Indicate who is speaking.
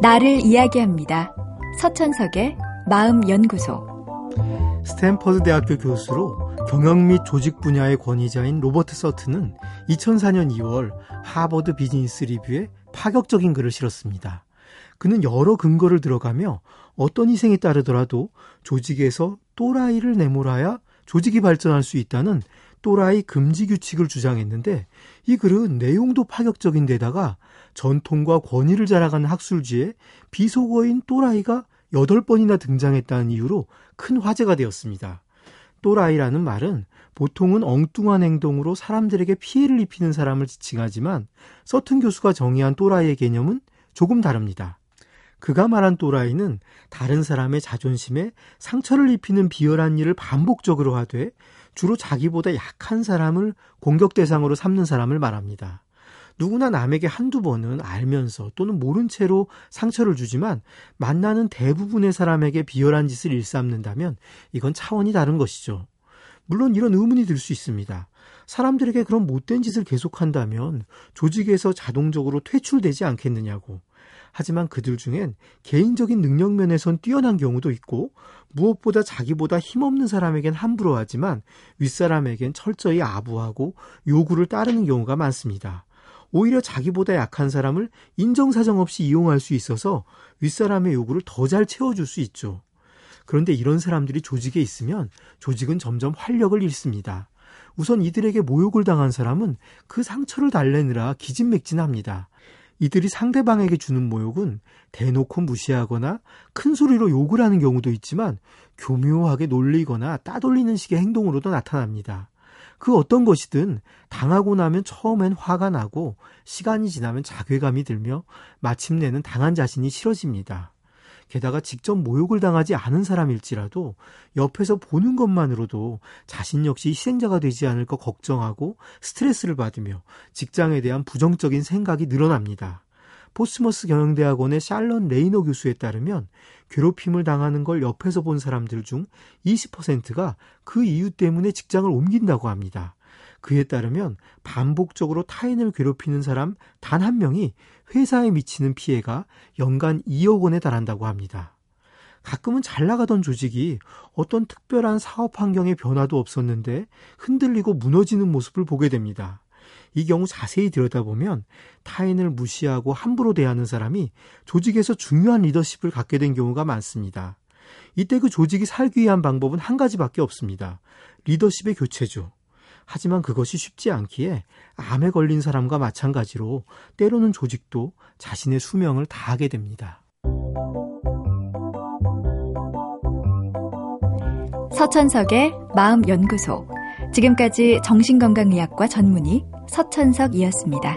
Speaker 1: 나를 이야기합니다. 서천석의 마음연구소.
Speaker 2: 스탠퍼드 대학교 교수로 경영 및 조직 분야의 권위자인 로버트 서트는 2004년 2월 하버드 비즈니스 리뷰에 파격적인 글을 실었습니다. 그는 여러 근거를 들어가며 어떤 희생이 따르더라도 조직에서 또라이를 내몰아야 조직이 발전할 수 있다는 또라이 금지 규칙을 주장했는데 이 글은 내용도 파격적인 데다가 전통과 권위를 자랑하는 학술지에 비속어인 또라이가 8번이나 등장했다는 이유로 큰 화제가 되었습니다. 또라이라는 말은 보통은 엉뚱한 행동으로 사람들에게 피해를 입히는 사람을 지칭하지만 서튼 교수가 정의한 또라이의 개념은 조금 다릅니다. 그가 말한 또라이는 다른 사람의 자존심에 상처를 입히는 비열한 일을 반복적으로 하되 주로 자기보다 약한 사람을 공격 대상으로 삼는 사람을 말합니다. 누구나 남에게 한두 번은 알면서 또는 모른 채로 상처를 주지만 만나는 대부분의 사람에게 비열한 짓을 일삼는다면 이건 차원이 다른 것이죠. 물론 이런 의문이 들 수 있습니다. 사람들에게 그런 못된 짓을 계속한다면 조직에서 자동적으로 퇴출되지 않겠느냐고. 하지만 그들 중엔 개인적인 능력 면에선 뛰어난 경우도 있고 무엇보다 자기보다 힘없는 사람에겐 함부로 하지만 윗사람에겐 철저히 아부하고 요구를 따르는 경우가 많습니다. 오히려 자기보다 약한 사람을 인정사정 없이 이용할 수 있어서 윗사람의 요구를 더 잘 채워줄 수 있죠. 그런데 이런 사람들이 조직에 있으면 조직은 점점 활력을 잃습니다. 우선 이들에게 모욕을 당한 사람은 그 상처를 달래느라 기진맥진합니다. 이들이 상대방에게 주는 모욕은 대놓고 무시하거나 큰 소리로 욕을 하는 경우도 있지만 교묘하게 놀리거나 따돌리는 식의 행동으로도 나타납니다. 그 어떤 것이든 당하고 나면 처음엔 화가 나고 시간이 지나면 자괴감이 들며 마침내는 당한 자신이 싫어집니다. 게다가 직접 모욕을 당하지 않은 사람일지라도 옆에서 보는 것만으로도 자신 역시 희생자가 되지 않을까 걱정하고 스트레스를 받으며 직장에 대한 부정적인 생각이 늘어납니다. 포츠머스 경영대학원의 샬럿 레이너 교수에 따르면 괴롭힘을 당하는 걸 옆에서 본 사람들 중 20%가 그 이유 때문에 직장을 옮긴다고 합니다. 그에 따르면 반복적으로 타인을 괴롭히는 사람 단 한 명이 회사에 미치는 피해가 연간 2억 원에 달한다고 합니다. 가끔은 잘 나가던 조직이 어떤 특별한 사업 환경의 변화도 없었는데 흔들리고 무너지는 모습을 보게 됩니다. 이 경우 자세히 들여다보면 타인을 무시하고 함부로 대하는 사람이 조직에서 중요한 리더십을 갖게 된 경우가 많습니다. 이때 그 조직이 살기 위한 방법은 한 가지밖에 없습니다. 리더십의 교체죠. 하지만 그것이 쉽지 않기에 암에 걸린 사람과 마찬가지로 때로는 조직도 자신의 수명을 다하게 됩니다.
Speaker 1: 서천석의 마음연구소. 지금까지 정신건강의학과 전문의 서천석이었습니다.